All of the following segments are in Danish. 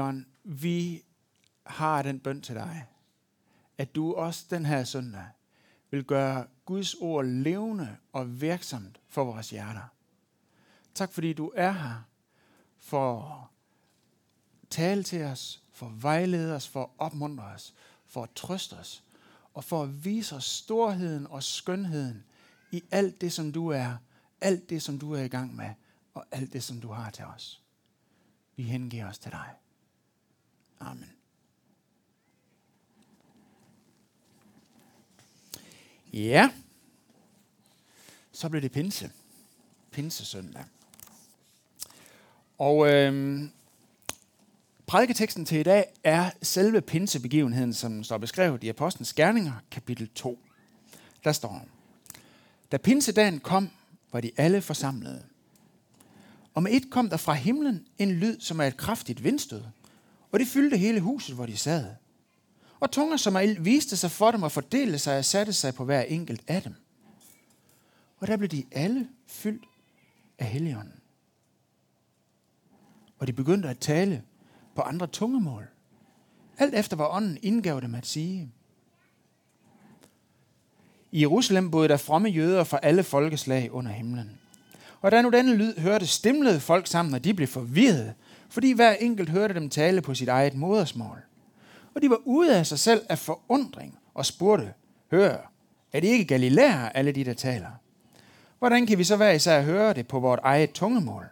John, vi har den bøn til dig, at du også den her søndag vil gøre Guds ord levende og virksomt for vores hjerter. Tak fordi du er her for at tale til os, for at vejlede os, for at opmuntre os, for at trøste os, og for at vise os storheden og skønheden i alt det, som du er, alt det, som du er i gang med, og alt det, som du har til os. Vi hengiver os til dig. Amen. Ja, så blev det pinse. Pinsesøndag. Og øh, prædiketeksten til i dag er selve pinsebegivenheden, som står beskrevet i Apostlenes Gerninger, kapitel 2. Der står, Da pinsedagen kom, var de alle forsamlede. Og med et kom der fra himlen en lyd, som er et kraftigt vindstød, og det fyldte hele huset, hvor de sad. Og tunger som ild viste sig for dem og fordelte sig og satte sig på hver enkelt af dem. Og der blev de alle fyldt af Helligånden. Og de begyndte at tale på andre tungemål. Alt efter hvad ånden indgav dem at sige. I Jerusalem boede der fromme jøder fra alle folkeslag under himlen. Og da nu denne lyd hørte, stemlede folk sammen, og de blev forvirret, fordi hver enkelt hørte dem tale på sit eget modersmål. Og de var ude af sig selv af forundring og spurgte, hør, er det ikke Galilæer, alle de, der taler? Hvordan kan vi så være især høre det på vort eget tungemål?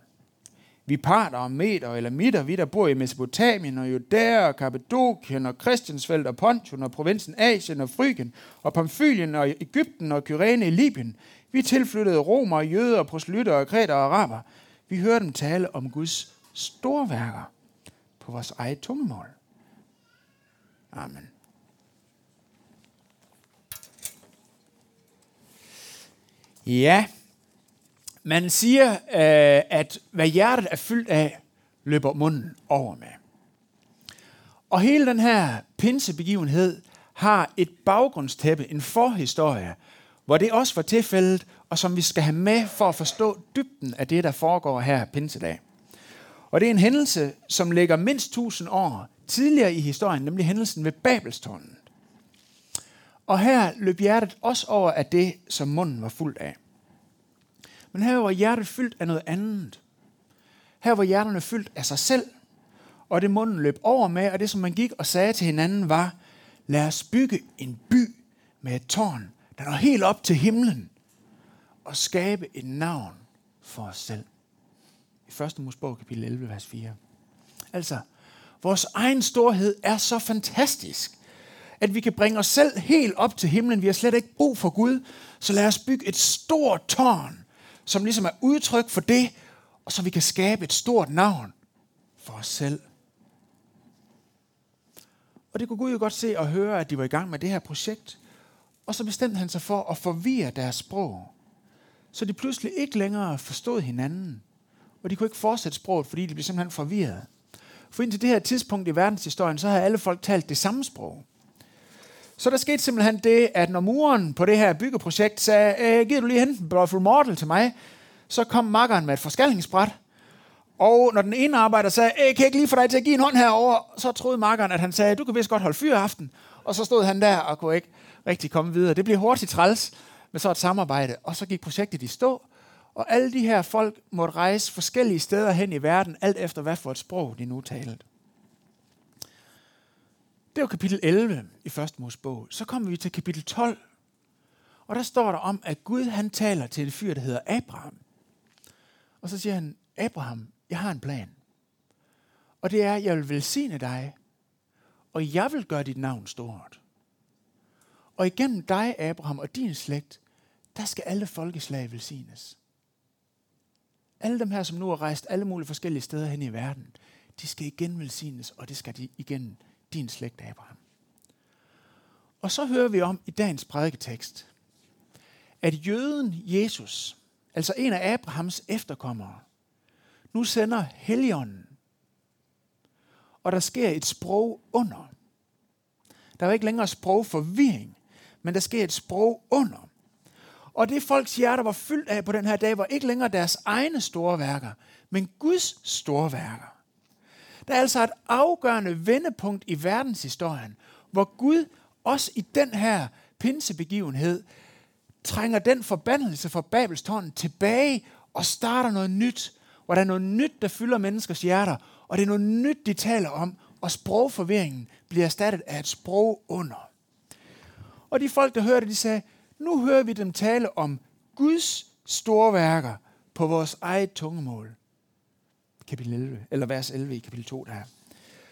Vi parter og meter eller midter, vi der bor i Mesopotamien og Judæa og Kappadokien og Christiansfeld og Pontus og provinsen Asien og Frygien og Pamfylien og Ægypten og Kyrene i Libyen. Vi tilflyttede romer, jøder, proselytter og kreter og araber. Vi hørte dem tale om Guds storværker på vores eget tungemål. Amen. Ja, man siger, øh, at hvad hjertet er fyldt af, løber munden over med. Og hele den her pinsebegivenhed har et baggrundstæppe, en forhistorie, hvor det også var tilfældet, og som vi skal have med for at forstå dybden af det, der foregår her pinsedag. Og det er en hændelse, som ligger mindst 1000 år tidligere i historien, nemlig hændelsen ved Babelstårnet. Og her løb hjertet også over af det, som munden var fuld af. Men her var hjertet fyldt af noget andet. Her var hjerterne fyldt af sig selv, og det munden løb over med, og det som man gik og sagde til hinanden var, lad os bygge en by med et tårn, der når helt op til himlen, og skabe et navn for os selv. I 1. Mosebog kapitel 11, vers 4. Altså, vores egen storhed er så fantastisk, at vi kan bringe os selv helt op til himlen. Vi har slet ikke brug for Gud, så lad os bygge et stort tårn, som ligesom er udtryk for det, og så vi kan skabe et stort navn for os selv. Og det kunne Gud jo godt se og høre, at de var i gang med det her projekt. Og så bestemte han sig for at forvirre deres sprog. Så de pludselig ikke længere forstod hinanden. Og de kunne ikke fortsætte sproget, fordi de blev simpelthen forvirret. For indtil det her tidspunkt i verdenshistorien, så har alle folk talt det samme sprog. Så der skete simpelthen det, at når muren på det her byggeprojekt sagde, øh, giver du lige hen en Brother Mortal til mig, så kom makkeren med et forskalningsbræt. Og når den ene arbejder sagde, øh, kan jeg ikke lige få dig til at give en hånd herover, så troede makkeren, at han sagde, du kan vist godt holde fyr aften. Og så stod han der og kunne ikke rigtig komme videre. Det blev hurtigt træls med så et samarbejde. Og så gik projektet i stå, og alle de her folk måtte rejse forskellige steder hen i verden, alt efter hvad for et sprog de nu talte. Det var kapitel 11 i 1. Mosebog. Så kommer vi til kapitel 12, og der står der om, at Gud han taler til en fyr, der hedder Abraham. Og så siger han, Abraham, jeg har en plan. Og det er, at jeg vil velsigne dig, og jeg vil gøre dit navn stort. Og igennem dig, Abraham, og din slægt, der skal alle folkeslag velsignes. Alle dem her, som nu har rejst alle mulige forskellige steder hen i verden, de skal igen velsignes, og det skal de igen din slægt, Abraham. Og så hører vi om i dagens prædiketekst, at jøden Jesus, altså en af Abrahams efterkommere, nu sender Helligånden, og der sker et sprog under. Der er ikke længere sprogforvirring, men der sker et sprog under. Og det folks hjerter var fyldt af på den her dag, var ikke længere deres egne store værker, men Guds store værker. Der er altså et afgørende vendepunkt i verdenshistorien, hvor Gud også i den her pinsebegivenhed trænger den forbandelse fra Babels tårn tilbage og starter noget nyt, hvor der er noget nyt, der fylder menneskers hjerter, og det er noget nyt, de taler om, og sprogforvirringen bliver erstattet af et sprog under. Og de folk, der hørte det, de sagde, nu hører vi dem tale om Guds store værker på vores eget tungemål. Kapitel 11, eller vers 11 i kapitel 2 der.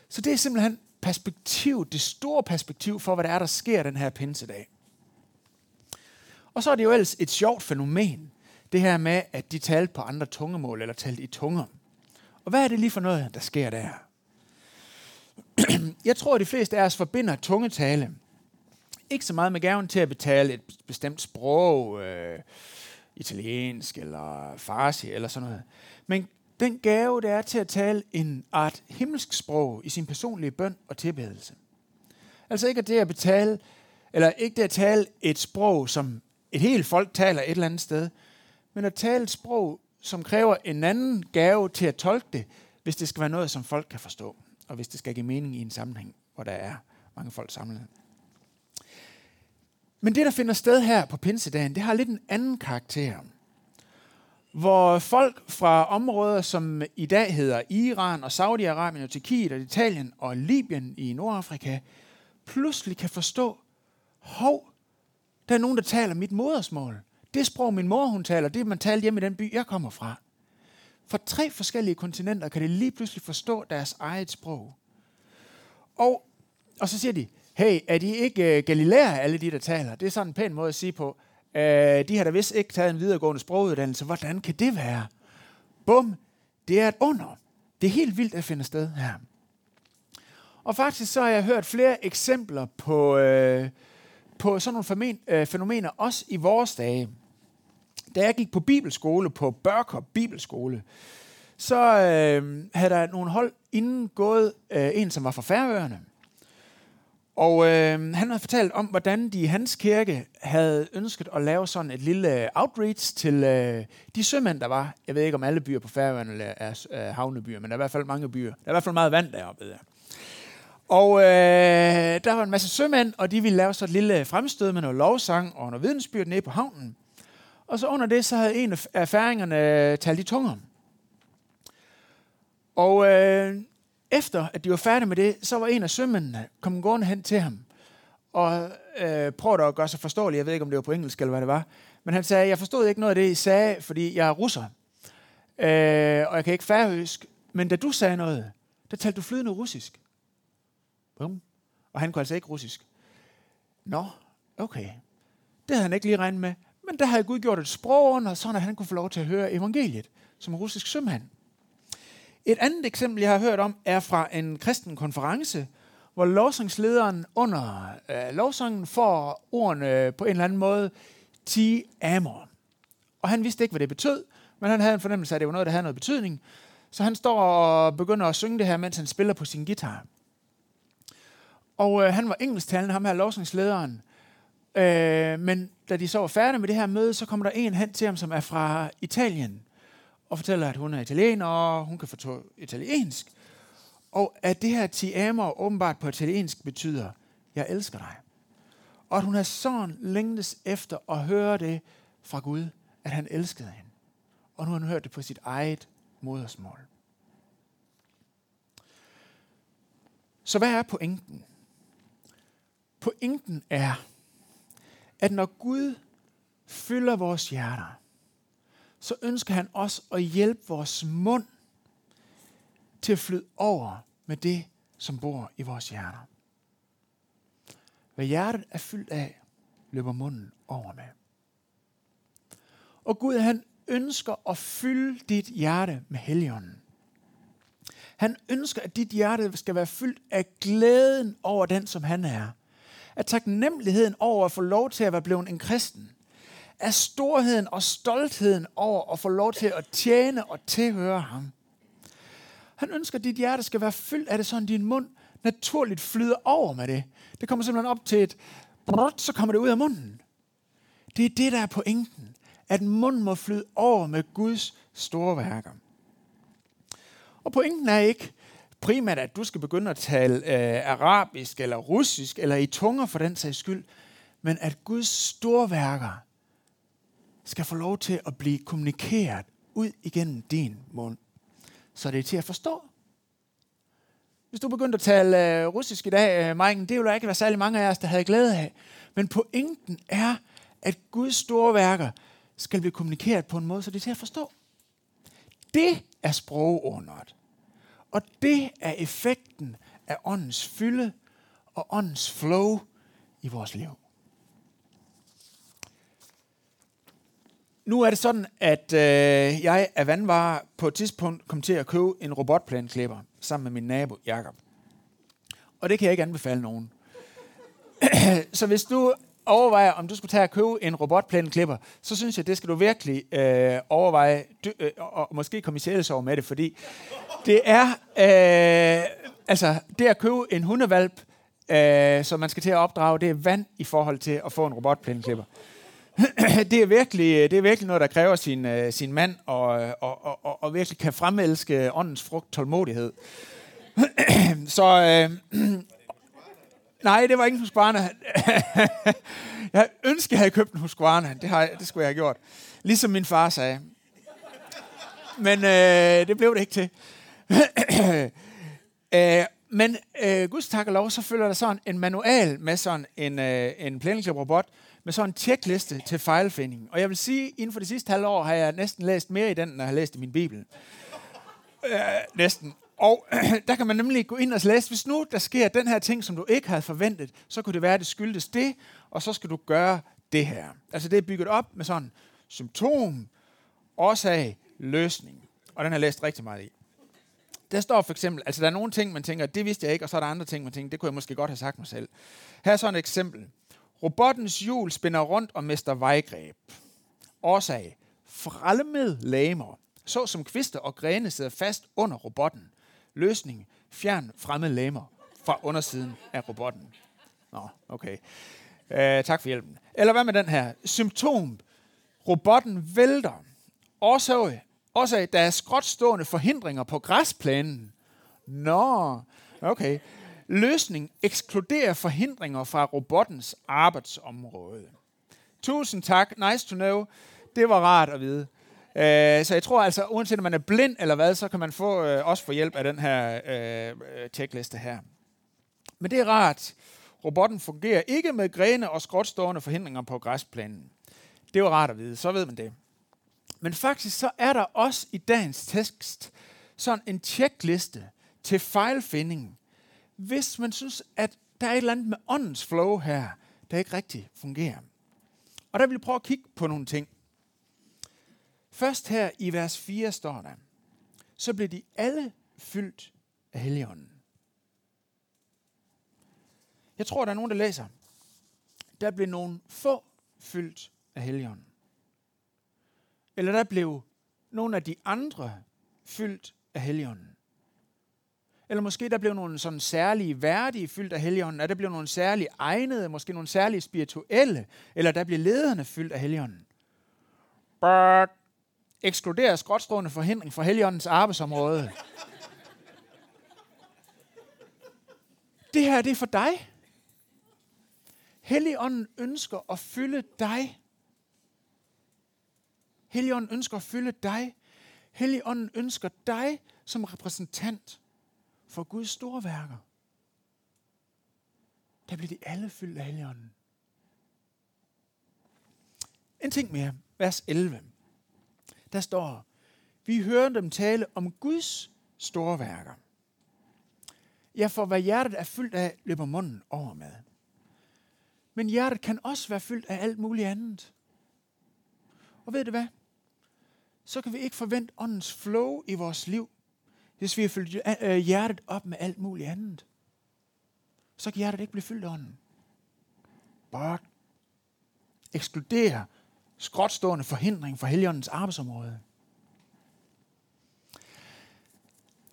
Så det er simpelthen perspektiv, det store perspektiv for, hvad der er, der sker den her pinsedag. Og så er det jo ellers et sjovt fænomen, det her med, at de talte på andre tungemål, eller talte i tunger. Og hvad er det lige for noget, der sker der? Jeg tror, at de fleste af os forbinder tungetale. Ikke så meget med gaven til at betale et bestemt sprog, øh, italiensk eller farsi eller sådan noget. Men den gave, der er til at tale en art himmelsk sprog i sin personlige bøn og tilbedelse. Altså ikke at det at betale, eller ikke det at tale et sprog, som et helt folk taler et eller andet sted, men at tale et sprog, som kræver en anden gave til at tolke det, hvis det skal være noget, som folk kan forstå, og hvis det skal give mening i en sammenhæng, hvor der er mange folk samlet. Men det, der finder sted her på pinsedagen, det har lidt en anden karakter. Hvor folk fra områder, som i dag hedder Iran og Saudi-Arabien og Tyrkiet og Italien og Libyen i Nordafrika, pludselig kan forstå, hov, der er nogen, der taler mit modersmål. Det sprog, min mor hun taler, det man taler hjemme i den by, jeg kommer fra. Fra tre forskellige kontinenter kan de lige pludselig forstå deres eget sprog. Og, og så siger de, hey, er de ikke øh, uh, galilæer, alle de, der taler? Det er sådan en pæn måde at sige på. Uh, de har da vist ikke taget en videregående sproguddannelse. Hvordan kan det være? Bum, det er et under. Det er helt vildt at finde sted her. Og faktisk så har jeg hørt flere eksempler på, øh, på sådan nogle uh, fænomener, også i vores dage. Da jeg gik på bibelskole, på Børkop Bibelskole, så øh, havde der nogle hold inden gået øh, en, som var fra Færøerne. Og øh, han havde fortalt om, hvordan de i hans kirke havde ønsket at lave sådan et lille outreach til øh, de sømænd, der var. Jeg ved ikke, om alle byer på Færøerne er øh, havnebyer, men der er i hvert fald mange byer. Der er i hvert fald meget vand deroppe, ved jeg. Og øh, der var en masse sømænd, og de ville lave så et lille fremstød med noget lovsang og noget vidensbyrd nede på havnen. Og så under det, så havde en af færingerne talt i tunger. Og øh, efter at de var færdige med det, så var en af sømændene kommet gående hen til ham. Og øh, prøvede at gøre sig forståelig. Jeg ved ikke, om det var på engelsk eller hvad det var. Men han sagde, jeg forstod ikke noget af det, I sagde, fordi jeg er russer. Øh, og jeg kan ikke færøsk. Men da du sagde noget, der talte du flydende russisk. Bum. Og han kunne altså ikke russisk. Nå, okay. Det havde han ikke lige regnet med. Men der havde Gud gjort et sprog under, sådan at han kunne få lov til at høre evangeliet som russisk sømand. Et andet eksempel, jeg har hørt om, er fra en kristen konference, hvor lovsangslederen under øh, lovsangen får ordene på en eller anden måde, ti amor. Og han vidste ikke, hvad det betød, men han havde en fornemmelse af, at det var noget, der havde noget betydning. Så han står og begynder at synge det her, mens han spiller på sin guitar. Og øh, han var engelsktalende, ham her lovsangslederen. Øh, men da de så var færdige med det her møde, så kommer der en hen til ham, som er fra Italien, og fortæller, at hun er italiener, og hun kan forstå italiensk. Og at det her ti amor åbenbart på italiensk betyder, jeg elsker dig. Og at hun har sådan længtes efter at høre det fra Gud, at han elskede hende. Og nu har hun hørt det på sit eget modersmål. Så hvad er pointen? Pointen er, at når Gud fylder vores hjerter, så ønsker han også at hjælpe vores mund til at flyde over med det, som bor i vores hjerter. Hvad hjertet er fyldt af, løber munden over med. Og Gud, han ønsker at fylde dit hjerte med heligånden. Han ønsker, at dit hjerte skal være fyldt af glæden over den, som han er At taknemmeligheden over at få lov til at være blevet en kristen, af storheden og stoltheden over at få lov til at tjene og tilhøre ham. Han ønsker, at dit hjerte skal være fyldt af det, sådan din mund naturligt flyder over med det. Det kommer simpelthen op til et brot, så kommer det ud af munden. Det er det, der er pointen. At munden må flyde over med Guds store værker. Og pointen er ikke, primært, at du skal begynde at tale øh, arabisk eller russisk, eller i tunger for den sags skyld, men at Guds store værker skal få lov til at blive kommunikeret ud igennem din mund. Så det er til at forstå. Hvis du begyndte at tale øh, russisk i dag, øh, Maiken, det ville ikke være særlig mange af os, der havde glæde af. Men pointen er, at Guds store værker skal blive kommunikeret på en måde, så det er til at forstå. Det er sprogunderet. Og det er effekten af åndens fylde og åndens flow i vores liv. Nu er det sådan, at øh, jeg af vandvare på et tidspunkt kom til at købe en robotplanklipper sammen med min nabo Jakob. Og det kan jeg ikke anbefale nogen. så hvis du overvejer, om du skulle tage og købe en robotplanklipper, så synes jeg, det skal du virkelig øh, overveje, dy- øh, og måske komme i over med det, fordi det er, øh, altså, det at købe en hundevalp, øh, som man skal til at opdrage, det er vand i forhold til at få en robotplanklipper. det, er virkelig, øh, det er virkelig noget, der kræver sin, øh, sin mand, og, og, og, og virkelig kan fremelske åndens frugt tålmodighed. så øh, nej, det var ikke en Husqvarna. jeg ønsker, jeg havde købt en Husqvarna. Det, har, det skulle jeg have gjort. Ligesom min far sagde. Men øh, det blev det ikke til. øh, men øh, guds tak og lov, så følger der sådan en manual med sådan en, øh, en robot, med sådan en tjekliste til fejlfinding. Og jeg vil sige, inden for de sidste halve år har jeg næsten læst mere i den, end jeg har læst i min bibel. Øh, næsten. Og der kan man nemlig gå ind og læse, hvis nu der sker den her ting, som du ikke havde forventet, så kunne det være, at det skyldes det, og så skal du gøre det her. Altså det er bygget op med sådan symptom, årsag, løsning. Og den har jeg læst rigtig meget i. Der står for eksempel, altså der er nogle ting, man tænker, det vidste jeg ikke, og så er der andre ting, man tænker, det kunne jeg måske godt have sagt mig selv. Her er sådan et eksempel. Robottens hjul spænder rundt og mister vejgreb. Årsag. Frælmed lamer, så som kvister og grene sidder fast under robotten. Løsning. Fjern fremmede lamer fra undersiden af robotten. Nå, okay. Øh, tak for hjælpen. Eller hvad med den her? Symptom. Robotten vælter. Årsag. Årsag, der er skråtstående forhindringer på græsplænen. Nå, okay. Løsning ekskluderer forhindringer fra robottens arbejdsområde. Tusind tak. Nice to know. Det var rart at vide. Uh, så jeg tror altså, uanset om man er blind eller hvad, så kan man få, uh, også få hjælp af den her øh, uh, checkliste her. Men det er rart. Robotten fungerer ikke med grene og skråtstående forhindringer på græsplænen. Det var rart at vide, så ved man det. Men faktisk så er der også i dagens tekst sådan en checkliste til fejlfinding, hvis man synes, at der er et eller andet med åndens flow her, der ikke rigtig fungerer. Og der vil jeg prøve at kigge på nogle ting. Først her i vers 4 står der, så blev de alle fyldt af Helligånden. Jeg tror, der er nogen, der læser. Der blev nogle få fyldt af Helligånden. Eller der blev nogle af de andre fyldt af Helligånden. Eller måske der blev nogle sådan særlige værdige fyldt af Helligånden, eller der blev nogle særlige egnede, måske nogle særlige spirituelle, eller der blev lederne fyldt af Helligånden. But ekskluderer skråtstrående forhindring for Helligåndens arbejdsområde. Det her, det er for dig. Helligånden ønsker at fylde dig. Helligånden ønsker at fylde dig. Helligånden ønsker dig som repræsentant for Guds store værker. Der bliver de alle fyldt af Helligånden. En ting mere. Vers 11. Der står, vi hører dem tale om Guds store værker. Ja, for hvad hjertet er fyldt af, løber munden over med. Men hjertet kan også være fyldt af alt muligt andet. Og ved du hvad? Så kan vi ikke forvente åndens flow i vores liv, hvis vi har fyldt øh, hjertet op med alt muligt andet. Så kan hjertet ikke blive fyldt af ånden. Bare ekskludere skråtstående forhindring for heligåndens arbejdsområde.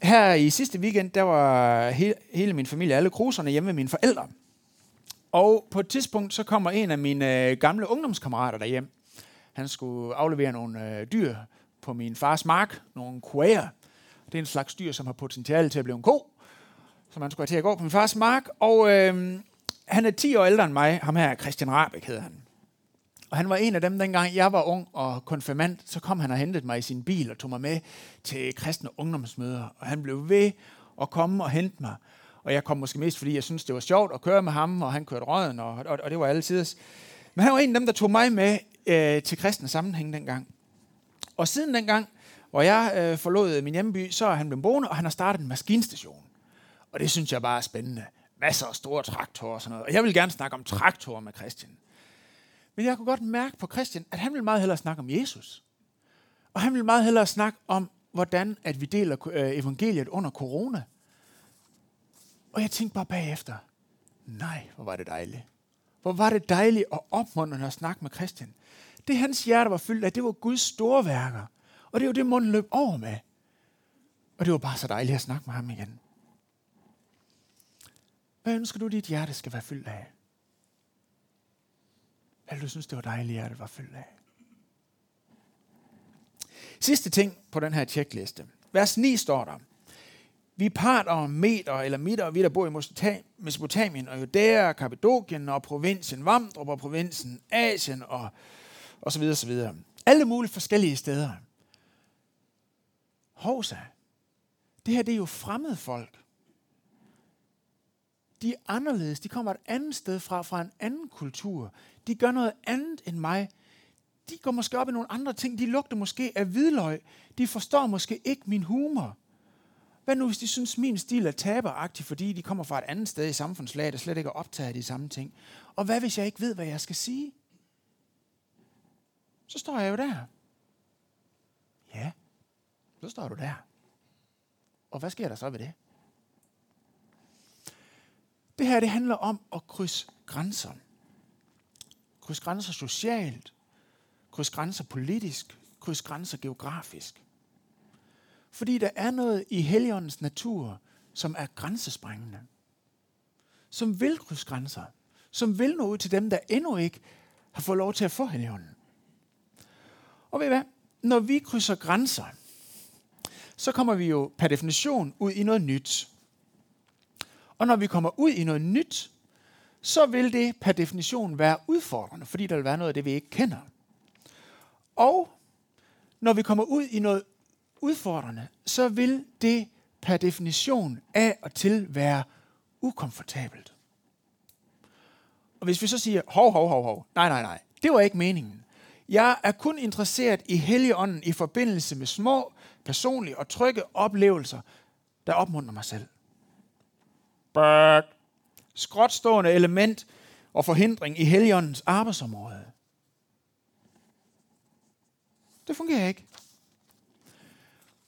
Her i sidste weekend, der var hele, hele min familie, alle kruserne hjemme med mine forældre. Og på et tidspunkt, så kommer en af mine øh, gamle ungdomskammerater derhjem. Han skulle aflevere nogle øh, dyr på min fars mark, nogle kuager. Det er en slags dyr, som har potentiale til at blive en ko. som han skulle have til at gå på min fars mark. Og øh, han er 10 år ældre end mig. Ham her, Christian Rabeck hedder han. Og han var en af dem, dengang jeg var ung og konfirmand, så kom han og hentede mig i sin bil og tog mig med til kristne ungdomsmøder. Og han blev ved at komme og hente mig. Og jeg kom måske mest, fordi jeg synes det var sjovt at køre med ham, og han kørte røden, og, og, og det var altid. Men han var en af dem, der tog mig med øh, til kristne sammenhæng dengang. Og siden dengang, hvor jeg øh, forlod min hjemby, så er han blevet boende, og han har startet en maskinstation. Og det synes jeg bare er spændende. Masser af store traktorer og sådan noget. Og jeg vil gerne snakke om traktorer med Christian. Men jeg kunne godt mærke på Christian, at han vil meget hellere snakke om Jesus. Og han vil meget hellere snakke om, hvordan at vi deler øh, evangeliet under corona. Og jeg tænkte bare bagefter, nej, hvor var det dejligt. Hvor var det dejligt og opmuntrende at snakke med Christian. Det hans hjerte var fyldt af, det var Guds store værker. Og det var det, munden løb over med. Og det var bare så dejligt at snakke med ham igen. Hvad ønsker du, dit hjerte skal være fyldt af? Hvad du synes, det var dejligt, at det var fyldt af? Sidste ting på den her tjekliste. Vers 9 står der. Vi parter, meter eller mitter, vi der bor i Mesopotamien og Judæa, Kappadokien og provinsen Vamdrup og provinsen Asien og, og så videre, så videre. Alle mulige forskellige steder. Hovsa. Det her det er jo fremmede folk. De er anderledes. De kommer et andet sted fra, fra en anden kultur. De gør noget andet end mig. De går måske op i nogle andre ting. De lugter måske af hvidløg. De forstår måske ikke min humor. Hvad nu, hvis de synes, min stil er taberagtig, fordi de kommer fra et andet sted i samfundslaget, der slet ikke er optaget af de samme ting? Og hvad hvis jeg ikke ved, hvad jeg skal sige? Så står jeg jo der. Så står du der. Og hvad sker der så ved det? Det her det handler om at krydse grænser. Krydse grænser socialt, krydse grænser politisk, krydse grænser geografisk. Fordi der er noget i heligåndens natur, som er grænsesprængende. Som vil krydse grænser. Som vil nå ud til dem, der endnu ikke har fået lov til at få heligånden. Og ved I hvad? Når vi krydser grænser, så kommer vi jo per definition ud i noget nyt. Og når vi kommer ud i noget nyt, så vil det per definition være udfordrende, fordi der vil være noget af det, vi ikke kender. Og når vi kommer ud i noget udfordrende, så vil det per definition af og til være ukomfortabelt. Og hvis vi så siger, hov, hov, hov, hov, nej, nej, nej, det var ikke meningen. Jeg er kun interesseret i Helligånden i forbindelse med små, personlige og trygge oplevelser, der opmuntrer mig selv. Bøk. Skråtstående element og forhindring i Helligåndens arbejdsområde. Det fungerer ikke.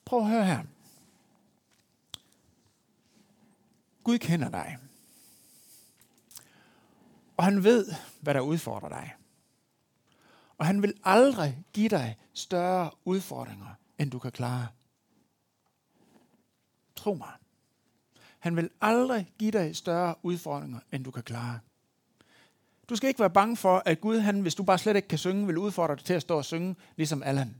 Prøv at høre her. Gud kender dig. Og han ved, hvad der udfordrer dig. Og han vil aldrig give dig større udfordringer, end du kan klare. Tro mig. Han vil aldrig give dig større udfordringer, end du kan klare. Du skal ikke være bange for, at Gud, han, hvis du bare slet ikke kan synge, vil udfordre dig til at stå og synge, ligesom Allan.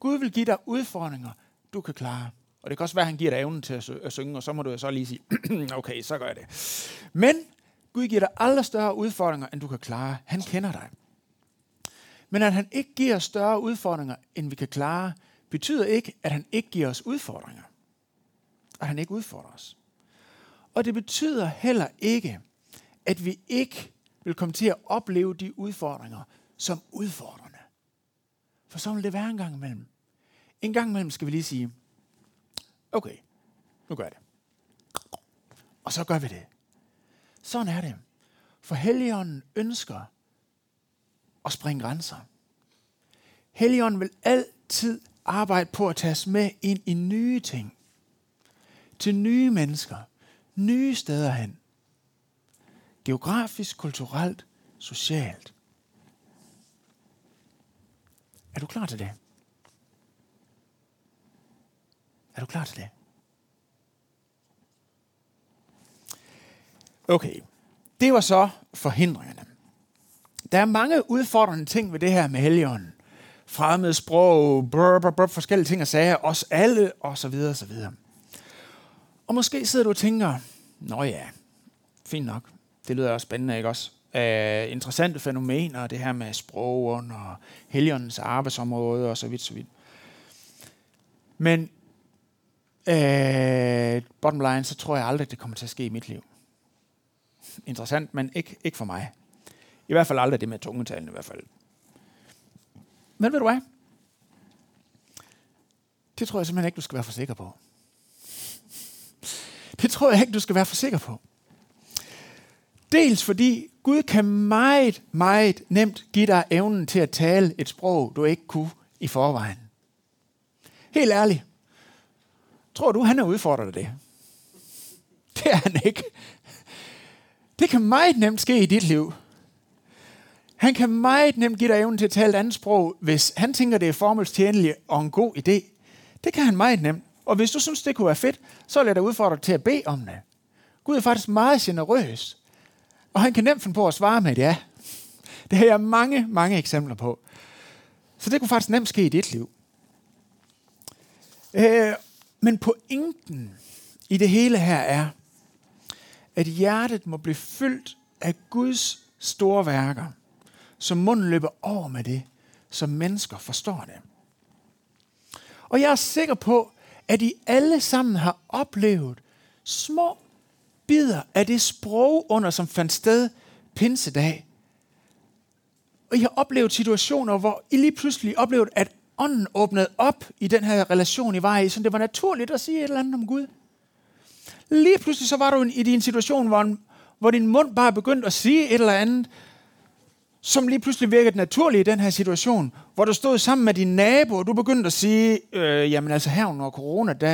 Gud vil give dig udfordringer, du kan klare. Og det kan også være, at han giver dig evnen til at synge, og så må du så lige sige, okay, så gør jeg det. Men Gud giver dig aldrig større udfordringer, end du kan klare. Han kender dig. Men at han ikke giver større udfordringer, end vi kan klare, betyder ikke, at han ikke giver os udfordringer. At han ikke udfordrer os. Og det betyder heller ikke, at vi ikke vil komme til at opleve de udfordringer som udfordrende. For så vil det være en gang imellem. En gang imellem skal vi lige sige, okay, nu gør jeg det. Og så gør vi det. Sådan er det. For Helligånden ønsker at springe grænser. Helligånden vil altid arbejde på at tage os med ind i nye ting. Til nye mennesker. Nye steder hen. Geografisk, kulturelt, socialt. Er du klar til det? Er du klar til det? Okay, det var så forhindringerne. Der er mange udfordrende ting ved det her med heligånden fremmede sprog, brr, brr, brr, forskellige ting og sager, os alle, og så videre, og så videre. Og måske sidder du og tænker, Nå ja, fint nok. Det lyder også spændende, ikke også? Uh, interessante fænomener, det her med sprogen og heligåndens arbejdsområde og så vidt, så vidt. Men uh, bottom line, så tror jeg aldrig, det kommer til at ske i mit liv. Interessant, men ikke, ikke for mig. I hvert fald aldrig det med tungetalen i hvert fald. Men ved du hvad? Det tror jeg simpelthen ikke, du skal være for sikker på. Det tror jeg ikke, du skal være for sikker på. Dels fordi Gud kan meget, meget nemt give dig evnen til at tale et sprog, du ikke kunne i forvejen. Helt ærligt. Tror du, han har udfordret det? Det er han ikke. Det kan meget nemt ske i dit liv. Han kan meget nemt give dig evnen til at tale et andet sprog, hvis han tænker, det er formålstjenligt og en god idé. Det kan han meget nemt. Og hvis du synes, det kunne være fedt, så vil jeg dig udfordre til at bede om det. Gud er faktisk meget generøs. Og han kan nemt finde på at svare med et ja. Det har jeg mange, mange eksempler på. Så det kunne faktisk nemt ske i dit liv. Øh, men pointen i det hele her er, at hjertet må blive fyldt af Guds store værker, så munden løber over med det, så mennesker forstår det. Og jeg er sikker på, at I alle sammen har oplevet små bidder af det sprog under, som fandt sted pinsedag. Og I har oplevet situationer, hvor I lige pludselig oplevede, at ånden åbnede op i den her relation, I var i, så det var naturligt at sige et eller andet om Gud. Lige pludselig så var du i din situation, hvor, hvor din mund bare begyndte at sige et eller andet, som lige pludselig virkede naturligt i den her situation, hvor du stod sammen med din nabo, og du begyndte at sige, øh, jamen altså her under corona, der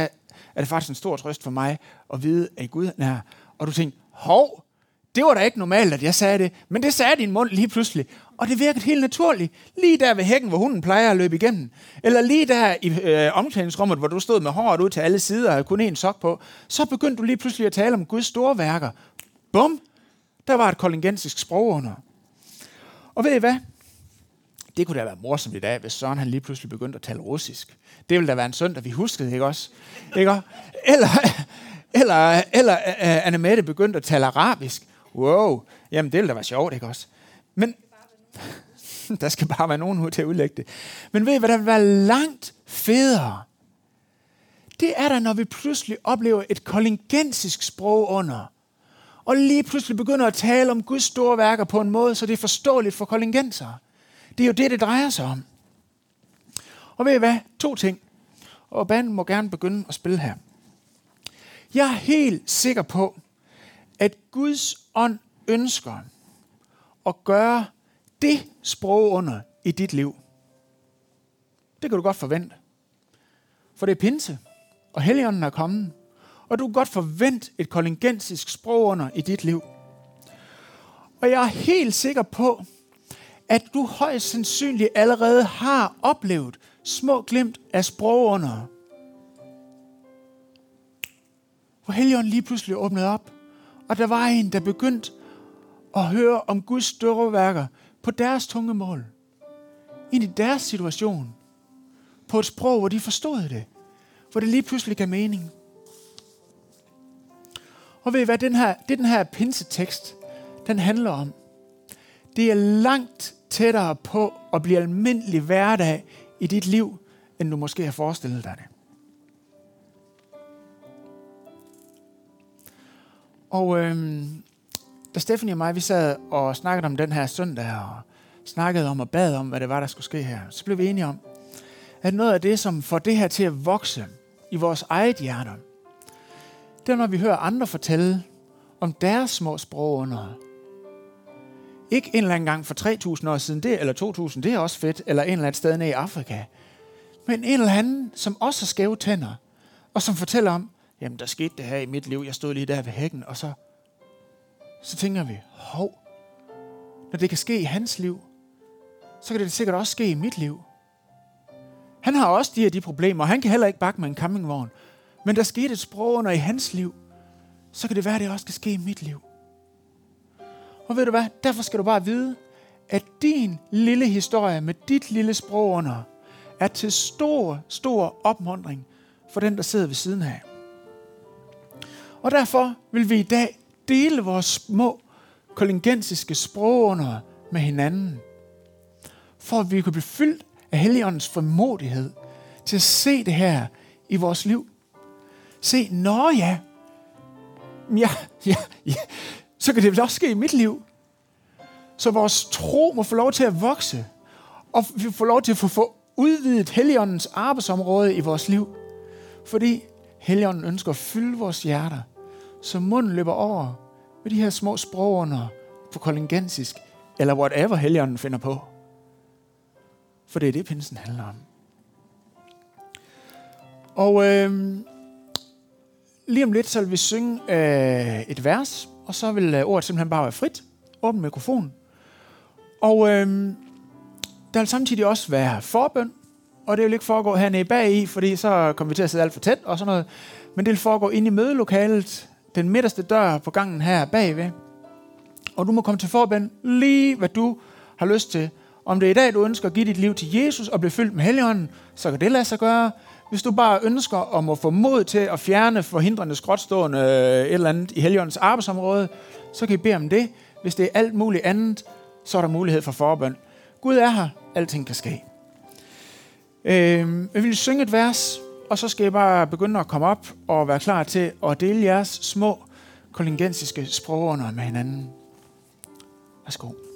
er det faktisk en stor trøst for mig at vide, at Gud er her. Og du tænkte, hov, det var da ikke normalt, at jeg sagde det, men det sagde din mund lige pludselig. Og det virkede helt naturligt. Lige der ved hækken, hvor hunden plejer at løbe igennem. Eller lige der i øh, omklædningsrummet, hvor du stod med håret ud til alle sider og kun en sok på. Så begyndte du lige pludselig at tale om Guds store værker. Bum! Der var et kollegensisk sprog under. Og ved I hvad? Det kunne da være morsomt i dag, hvis Søren han lige pludselig begyndte at tale russisk. Det ville da være en søndag, vi huskede, ikke også? Ikke? Eller, eller, eller uh, Anne Mette begyndte at tale arabisk. Wow, jamen det ville da være sjovt, ikke også? Men der skal bare være nogen til at udlægge det. Men ved I, hvad der vil være langt federe? Det er der, når vi pludselig oplever et kollegensisk sprog under og lige pludselig begynder at tale om Guds store værker på en måde, så det er forståeligt for kollegenser. Det er jo det, det drejer sig om. Og ved I hvad? To ting. Og banden må gerne begynde at spille her. Jeg er helt sikker på, at Guds ånd ønsker at gøre det sprog under i dit liv. Det kan du godt forvente. For det er pinse, og Helligånden er kommet og du kan godt forvente et kollegensisk sprog under i dit liv. Og jeg er helt sikker på, at du højst sandsynligt allerede har oplevet små glimt af sprogunder. Hvor Helligånden lige pludselig åbnede op, og der var en, der begyndte at høre om Guds store værker på deres tungemål. Ind i deres situation. På et sprog, hvor de forstod det. Hvor det lige pludselig gav mening. Og ved I hvad, den her, det den her pinsetekst, den handler om. Det er langt tættere på at blive almindelig hverdag i dit liv, end du måske har forestillet dig det. Og øhm, da Stephanie og mig, vi sad og snakkede om den her søndag, og snakkede om og bad om, hvad det var, der skulle ske her, så blev vi enige om, at noget af det, som får det her til at vokse i vores eget hjerte, det er, når vi hører andre fortælle om deres små sprogunder. Ikke en eller anden gang for 3.000 år siden, det, eller 2.000, det er også fedt, eller en eller anden sted nede i Afrika. Men en eller anden, som også har skæve tænder, og som fortæller om, jamen der skete det her i mit liv, jeg stod lige der ved hækken, og så, så tænker vi, hov, når det kan ske i hans liv, så kan det sikkert også ske i mit liv. Han har også de her de problemer, og han kan heller ikke bakke med en campingvogn men der skete et sprog under i hans liv, så kan det være, at det også skal ske i mit liv. Og ved du hvad? Derfor skal du bare vide, at din lille historie med dit lille sprog under, er til stor, stor opmundring for den, der sidder ved siden af. Og derfor vil vi i dag dele vores små kollegensiske sprogunder med hinanden. For at vi kan blive fyldt af Helligåndens formodighed til at se det her i vores liv. Se, nå ja, ja, ja, ja, så kan det vel også ske i mit liv. Så vores tro må få lov til at vokse, og vi får lov til at få, få udvidet Helligåndens arbejdsområde i vores liv. Fordi Helligånden ønsker at fylde vores hjerter, så munden løber over med de her små sprogunder på kollegensisk, eller whatever Helligånden finder på. For det er det, pinsen handler om. Og øh, lige om lidt, så vil vi synge øh, et vers, og så vil øh, ordet simpelthen bare være frit. Åbn mikrofon. Og øh, der vil samtidig også være forbøn, og det vil ikke foregå hernede bagi, fordi så kommer vi til at sidde alt for tæt og sådan noget. Men det vil foregå inde i mødelokalet, den midterste dør på gangen her bagved. Og du må komme til forbøn lige, hvad du har lyst til. Om det er i dag, du ønsker at give dit liv til Jesus og blive fyldt med Helligånden, så kan det lade sig gøre. Hvis du bare ønsker om at få mod til at fjerne forhindrende skråtstående øh, et eller andet i helgens arbejdsområde, så kan I bede om det. Hvis det er alt muligt andet, så er der mulighed for forbøn. Gud er her. Alting kan ske. Øh, jeg vil synge et vers, og så skal jeg bare begynde at komme op og være klar til at dele jeres små kollegensiske sprogunder med hinanden. Værsgo.